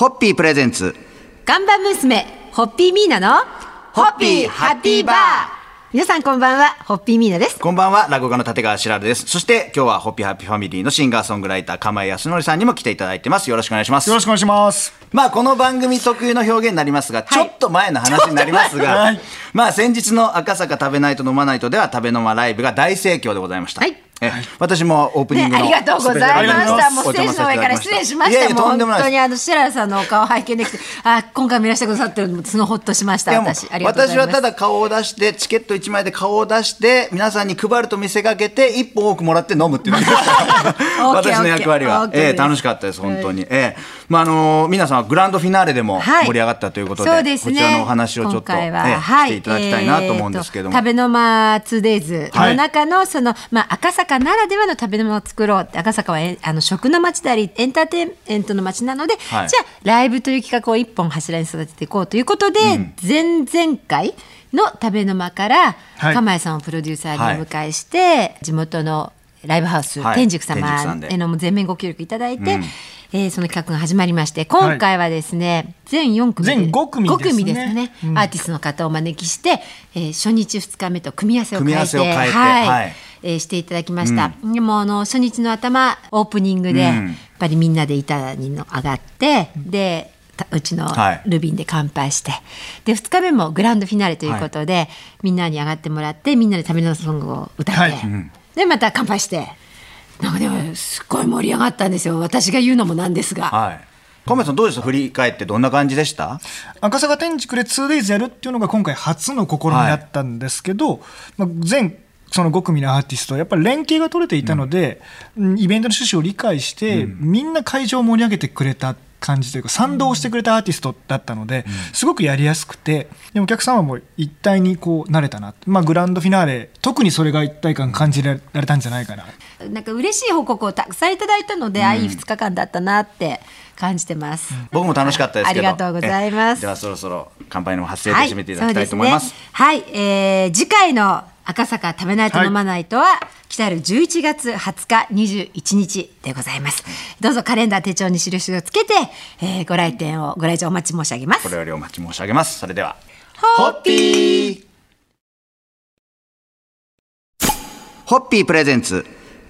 ホッピープレゼンツ。ガンバ娘、ホッピーミーナの、ホッピーハッピーバー皆さんこんばんは、ホッピーミーナです。こんばんは、落語家の立川しらるです。そして今日はホッピーハッピーファミリーのシンガーソングライター、釜井康則さんにも来ていただいてます。よろしくお願いしますよ。ろしくお願いします。まあこの番組特有の表現になりますが、ちょっと前の話になりますが、はい まあ先日の赤坂食べないと飲まないとでは食べ飲まライブが大盛況でございました。はいえ私もオープニングありがとうございました。もうステージの上から失礼しました。いやいやともう本当にあの、シララさんのお顔拝見できて、あ、今回もいらしてくださってるのも、そのほっとしました、私。私はただ顔を出してチケット1枚で顔を出して皆さんに配ると見せかけて1本多くもらって飲むっていう 私の役割は。ええ楽しかったです本当に、ええ。まああの皆さんはグランドフィナーレでもはい。盛り上がったということで,、そうですね。こちらのお話をちょっと、ええはい。していただきたいなと思うんですけども、えーと食べのま 2days の中のその、まあ赤坂ならではの食べの間を作ろうって赤坂はえあの食の街でありエンターテインメントの街なので、はい。じゃあライブという企画を一本柱に育てていこうということで、前々回の食べの間から、はい。釜井さんをプロデューサーにお迎えして、地元のライブハウス、はい。天竺様への全面ご協力いただいて、えーその企画が始まりまして今回はですね、全4組で全5組ですね。5組ですね、うん。アーティストの方をお招きして、えー初日2日目と組み合わせを変えて組み合わせを変えてはい。はいえーしていただきました、でもあの初日の頭オープニングで、うん。やっぱりみんなで板にの上がってでたうちのはい。ルビンで乾杯して、で2日目もグランドフィナーレということで、みんなに上がってもらってみんなで食べのソングを歌って、はい。でまた乾杯して。なんかでもすっごい盛り上がったんですよ。私が言うのもなんですが。はい。亀井さんどうでした？振り返ってどんな感じでした？赤坂天竺で 2days やるっていうのが今回初の試みだったんですけど、まあ、全その5組のアーティストやっぱり連携が取れていたので、うん。イベントの趣旨を理解して、みんな会場を盛り上げてくれた感じというか賛同してくれたアーティストだったので、すごくやりやすくてでお客様も一体にこう慣れたな、まあ、グランドフィナーレ特にそれが一体感感じられたんじゃないかな。なんか嬉しい報告をたくさんいただいたので、あいい2日間だったなって感じてます。僕も楽しかったですけど。ありがとうございます。えではそろそろ乾杯の発声で締めていただきたいと思います,、はい、ねはい、えー次回の赤坂食べないと飲まないとは、来たる11月20日21日でございます。どうぞカレンダー手帳に印をつけて、えーご来店をご来場お待ち申し上げます。これよりお待ち申し上げますそれではホッピーホッピープレゼンツ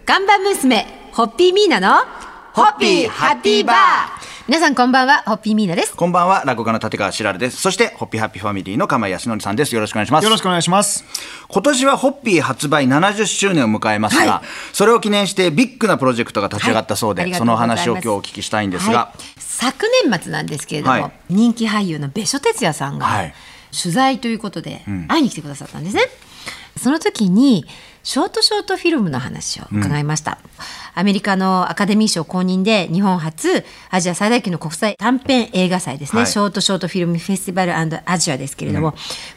看板娘、ホッピーミーナの、ホッピーハッピーバー皆さんこんばんは、ホッピーミーナです。こんばんは落語家の立川しららです。そしてホッピーハッピーファミリーの釜井康則さんです。よろしくお願いします。よろしくお願いします。今年はホッピー発売70周年を迎えますが、はい。それを記念してビッグなプロジェクトが立ち上がったそうで、はい。そうの話を今日お聞きしたいんですが、はい。昨年末なんですけれども、はい。人気俳優の別所哲也さんが、はい。取材ということで会いに来てくださったんですね。その時にショートショートフィルムの話を伺いました、アメリカのアカデミー賞公認で日本初アジア最大級の国際短編映画祭ですね、はい。ショートショートフィルムフェスティバルアジアですけれども、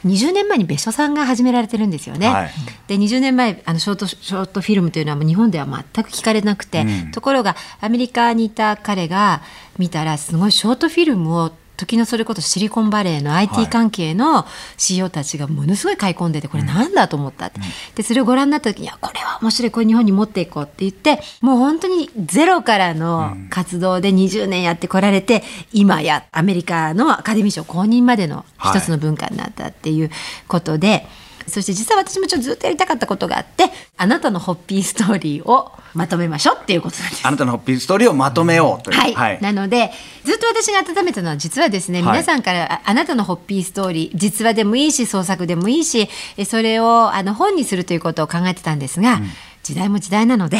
20年前に別所さんが始められてるんですよね。はい。で20年前あのショートショートフィルムというのはもう日本では全く聞かれなくて、ところがアメリカにいた彼が見たらすごいショートフィルムを時のそれこそシリコンバレーのはい。IT 関係の CEO たちがものすごい買い込んでてこれなんだと思ったって、でそれをご覧になった時にはこれは面白いこれ日本に持っていこうって言ってもう本当にゼロからの活動で20年やってこられて、今やアメリカのアカデミー賞公認までの一つの文化になったっていうことで。そして実は私もちょっとずっとやりたかったことがあってあなたのホッピーストーリーをまとめましょうっていうことなんです。あなたのホッピーストーリーをまとめようという、はい、なのでずっと私が温めたのは実はですね、はい。皆さんからああなたのホッピーストーリー実話でもいいし創作でもいいしえそれをあの本にするということを考えてたんですが、時代も時代なので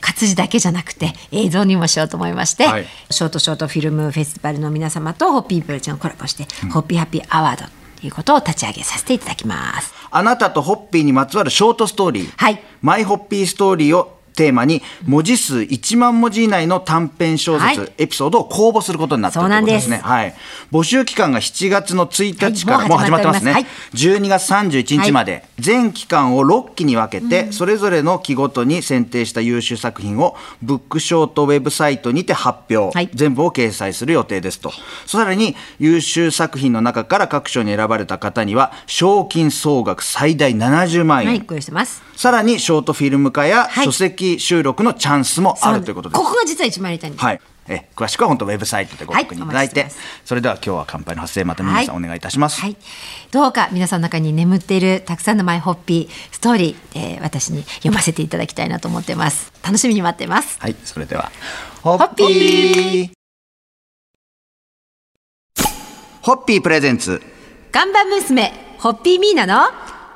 活字だけじゃなくて映像にもしようと思いまして、はい。ショートショートフィルムフェスティバルの皆様とホッピープロちゃんをコラボして、ホッピーハッピーアワードということを立ち上げさせていただきます。あなたとホッピーにまつわるショートストーリー、はいマイホッピーストーリーをテーマに文字数1万文字以内の短編小説、はいエピソードを公募することになったということですね。はい。募集期間が7月の1日から、はいもう始まってますね。もう始ま12月31日まで、全期間を6期に分けて、それぞれの期ごとに選定した優秀作品をブックショートウェブサイトにて発表、はい全部を掲載する予定ですと。さらに優秀作品の中から各賞に選ばれた方には賞金総額最大70万円。はい。さらにショートフィルム化やはい書籍収録のチャンスもあるということです。ここが実は一番やりたいんです。はい。え詳しくは本当ウェブサイトでご確認いただいて、はいそれでは今日は乾杯の発声また皆さんお願いいたします、はい、どうか皆さんの中に眠っているたくさんのマイホッピーストーリー、えー私に読ませていただきたいなと思ってます。楽しみに待ってます。はい、それでは、ホッピー。ホッピー。プレゼンツ。看板娘ホッピーミーナの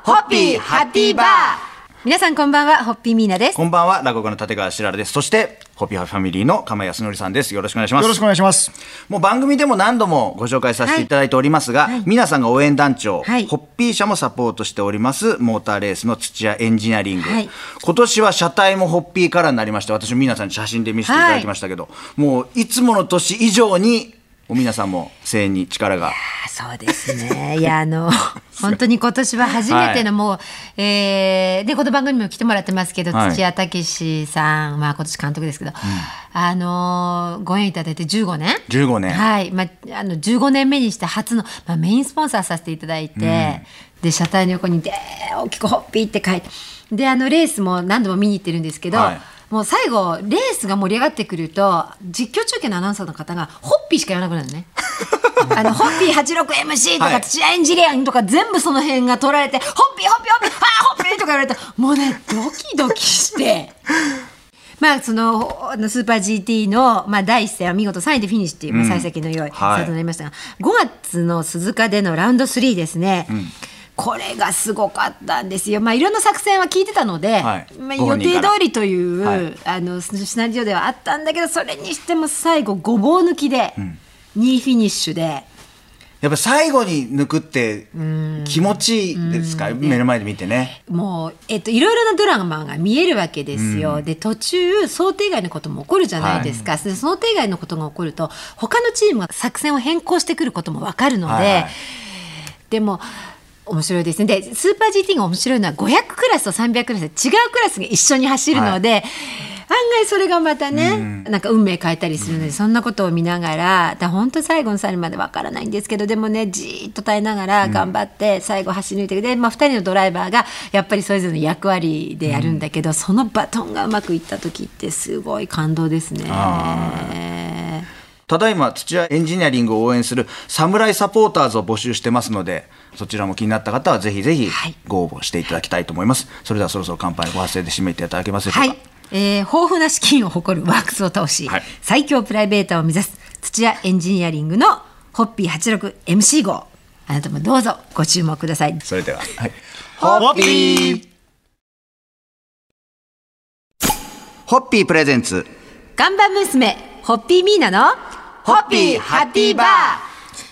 ホッピーハッピーバー皆さんこんばんはホッピーミーナですこんばんは、落語家の立川しららです。そして、ホッピーハファミリーの釜井康則さんです。よろしくお願いします。よろしくお願いします。もう番組でも何度もご紹介させていただいておりますが、はい皆さんが応援団長、はいホッピー社もサポートしておりますモーターレースの土屋エンジニアリング、はい今年は車体もホッピーカラーになりまして私も皆さんに写真で見せていただきましたけど、もういつもの年以上にもう皆さんも声援に力が。あそうですね。いや、あの、本当に今年は初めてのもう、えーで、この番組にも来てもらってますけど、はい。土屋武史さん、まあ今年監督ですけど、あのーご縁いただいて15年。15年はい。まあ、あの、15年目にして初の、まあ、メインスポンサーさせていただいて、で、車体の横にでー大きくホッピーって書いて、で、あの、レースも何度も見に行ってるんですけど、はいもう最後レースが盛り上がってくると実況中継のアナウンサーの方がホッピーしか言わなくなるのね。あのホッピー 86MC とか、はい土屋エンジニアとか全部その辺が取られてホッピーホッピーホッピー あーホッピーとか言われてもうねドキドキして。まあそのスーパー GT の、まあ、第一戦は見事3位でフィニッシュっていう、まあ、幸先の良いスタートになりましたが、5月の鈴鹿でのラウンド3ですね、これがすごかったんですよ、まあ、いろんな作戦は聞いてたので、はい。まあ、ご予定通りという、はい。あのシナリオではあったんだけどそれにしても最後ごぼう抜きで2位フィニッシュで。やっぱ最後に抜くって気持ちいいですか、目の前で見てね。もう、えっと、いろいろなドラマが見えるわけですよ。で、途中、想定外のことも起こるじゃないですか。で想定外のことが起こると、他のチームが作戦を変更してくることもわかるので、はいはい。でも、面白いですね。で、スーパー GT が面白いのは500クラスと300クラスで違うクラスが一緒に走るので、案外それがまたね、なんか運命変えたりするので、そんなことを見ながら、だ本当最後の最後までわからないんですけど、でもね、じーっと耐えながら頑張って最後走り抜いて、で、まあ、2人のドライバーがやっぱりそれぞれの役割でやるんだけど、そのバトンがうまくいった時ってすごい感動ですね。ただいま土屋エンジニアリングを応援する侍サポーターズを募集してますのでそちらも気になった方はぜひぜひはい。ご応募していただきたいと思います、それではそろそろ乾杯のご発声で締めていただけますでしょうか、はい、えー豊富な資金を誇るワークスを倒し、はい。最強プライベーターを目指す土屋エンジニアリングのホッピー 86MC 号。あなたもどうぞご注目ください。それでは、はい、ホッピー。ホッピープレゼンツ。看板娘ホッピーミーナのホッピーハッピーバー。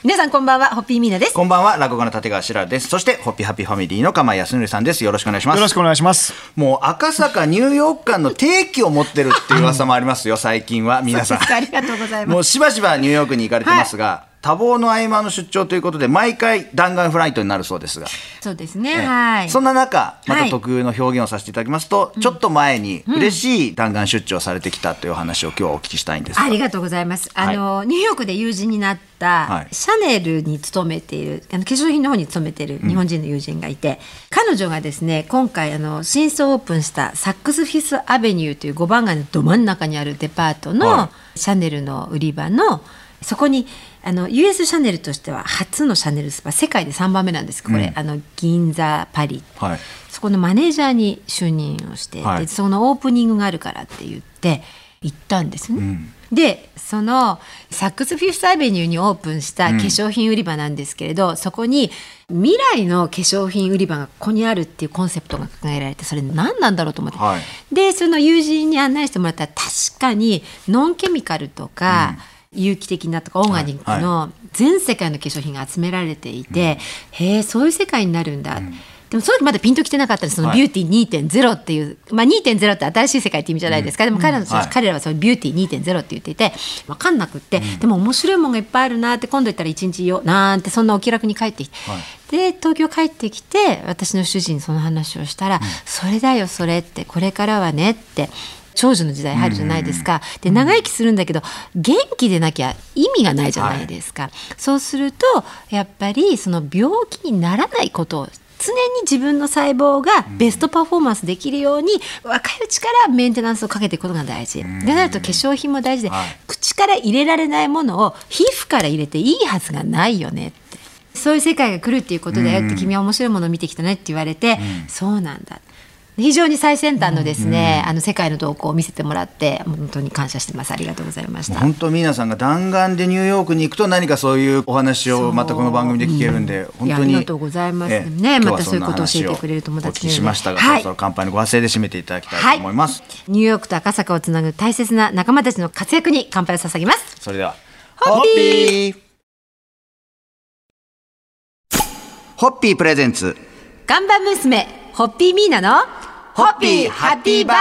皆さんこんばんはホッピーミーナです。こんばんは落語家の立川しららです。そしてホッピーハッピーファミリーの釜井康則さんです。よろしくお願いします。よろしくお願いします。もう赤坂ニューヨーク間の定期を持ってるっていう噂もありますよ。最近は皆さん。ありがとうございます。もうしばしばニューヨークに行かれてますが、多忙の合間の出張ということで毎回弾丸フライトになるそうですが、そうですねええ。はい。そんな中まはい。た特有の表現をさせていただきますと、ちょっと前に嬉しい弾丸出張されてきたというお話を今日はお聞きしたいんですが。ありがとうございます。あの、ニューヨークで友人になった、はい。シャネルに勤めているあの化粧品の方に勤めている日本人の友人がいて、彼女がですね今回あの新装オープンしたサックスフィスアベニューという5番街のど真ん中にあるデパートの、はシャネルの売り場のそこにあの US シャネルとしては初のシャネルスパ世界で3番目なんですこれ、あの銀座パリはい。そこのマネージャーに就任をして、はい。でそのオープニングがあるからって言って行ったんですね。でそのサックスフィフスアベニューにオープンした化粧品売り場なんですけれど、そこに未来の化粧品売り場がここにあるっていうコンセプトが考えられてそれ何なんだろうと思って、はい。でその友人に案内してもらったら確かにノンケミカルとか、有機的なとかオーガニックの全世界の化粧品が集められていて、へえそういう世界になるんだ、でもその時まだピンときてなかったんですそのはい。ビューティー2.0っていう、まあ、2.0って新しい世界って意味じゃないですか、でも彼らの、はい。彼らはそのビューティー2.0って言っていて分かんなくって、でも面白いものがいっぱいあるなって今度行ったら一日よなんてそんなお気楽に帰ってきて、はい。で東京帰ってきて私の主人にその話をしたら、それだよそれってこれからはねって。長寿の時代入るじゃないですか、で長生きするんだけど元気でなきゃ意味がないじゃないですか、そうするとやっぱりその病気にならないことを常に自分の細胞がベストパフォーマンスできるように、若いうちからメンテナンスをかけていくことが大事。でなると化粧品も大事で、はい。口から入れられないものを皮膚から入れていいはずがないよねって。そういう世界が来るっていうことだよって、君は面白いものを見てきたねって言われて、そうなんだ。非常に最先端のですね、あの世界の動向を見せてもらって本当に感謝してます。ありがとうございました。本当皆さんが弾丸でニューヨークに行くと何かそういうお話をまたこの番組で聞けるんで、本当にありがとうございます。ええねまたそういうことを教えてくれる友達お聞きしましたが、はいそろそろ乾杯のご発声で締めていただきたいと思います、ニューヨークと赤坂をつなぐ大切な仲間たちの活躍に乾杯を捧げます。それではホッピー。ホッピー。プレゼンツ。看板娘ホッピーミーナのホッピーハッピーバー。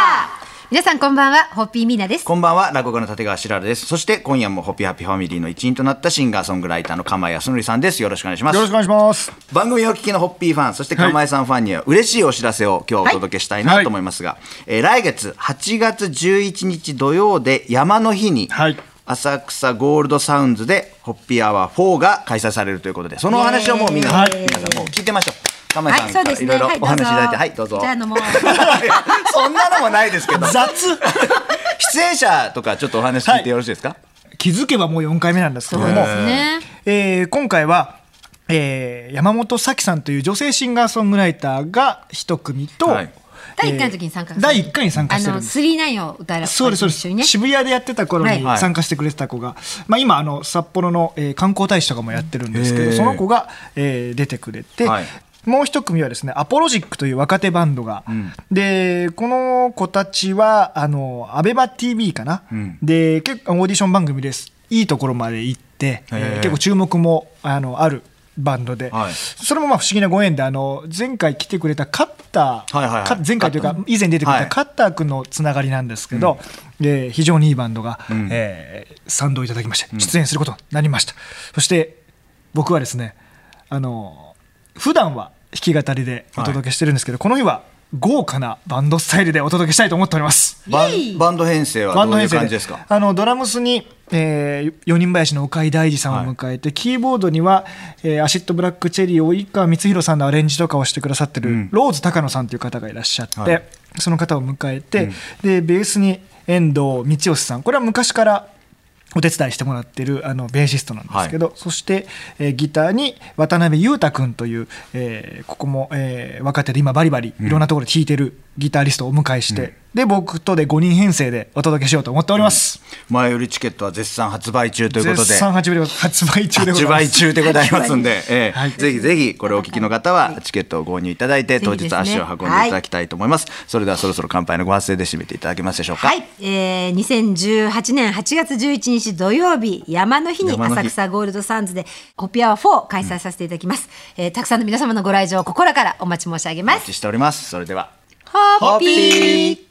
皆さんこんばんはホッピーミーナです。こんばんは落語家の立川しららです。そして今夜もホッピーハッピーファミリーの一員となったシンガーソングライターの釜井康則さんです。よろしくお願いします。よろしくお願いします。番組をお聞きのホッピーファンそして釜井さんファンには嬉しいお知らせを今日お届けしたいなと思いますが、えー来月8月11日土曜で山の日に、はい。浅草ゴールドサウンズでホッピーアワー4が開催されるということでそのお話をもうみんな、はい。皆さんもう聞いてましょう釜井さはいんそうですね。からいろいろお話いただいてはいどうぞ。じゃあ飲もう。そんなのもないですけど。雑。出演者とかちょっとお話聞いてよろしいですか、気づけばもう4回目なんですけども、ね。えー今回は、えー山本咲さんという女性シンガーソングライターが一組と、はい。第1回の時に参加えー第1回に参加してる。んですあのスリーナインを歌えらそうですそうで一緒にね。す渋谷でやってた頃にはい。参加してくれてた子が、まあ、今あの札幌の、えー観光大使とかもやってるんですけどその子が、えー出てくれて、はいもう一組はですねアポロジックという若手バンドが、でこの子たちはあのアベマ t v かな、ん。で結構オーディション番組です。いいところまで行って、えー結構注目もあのあるバンドで、はい。それもまあ不思議なご縁であの前回来てくれたカッター、はいはいはい。か前回というか以前出てくれはい。たカッター君のつながりなんですけど、えー非常にいいバンドが、ん。えー賛同いただきまして出演することになりました、そして僕はですねあの普段は弾き語りでお届けしてるんですけど、この日は豪華なバンドスタイルでお届けしたいと思っております。バンバンド編成はどういう感じですか？あのドラムスに、えー、四人林の岡井大二さんを迎えて、キーボードには、えーアシッドブラックチェリー及川光弘さんのアレンジとかをしてくださってる、ん。ローズ高野さんという方がいらっしゃって、はい。その方を迎えて、でベースに遠藤道義さん。これは昔からお手伝いしてもらってるあのベーシストなんですけど、そして、えーギターに渡辺裕太君という、えーここも、えー若手で今バリバリいろんなところで弾いてるギタリストをお迎えして、で僕とで5人編成でお届けしようと思っております。前売りチケットは絶賛発売中ということで。絶賛発売中でござ発います。売中でございますんで、ええ。はい。ぜひぜひこれをお聞きの方はチケットを購入いただいて当日足を運んでいただきたいと思います、それではそろそろ乾杯のご発声で締めていただけますでしょうか、はい、えー、2018年8月11日土曜日山の日に浅草ゴールドサンズでホピアワー4を開催させていただきます、えーたくさんの皆様のご来場を心からお待ち申し上げます。お待ちしております。それでは。ホッピー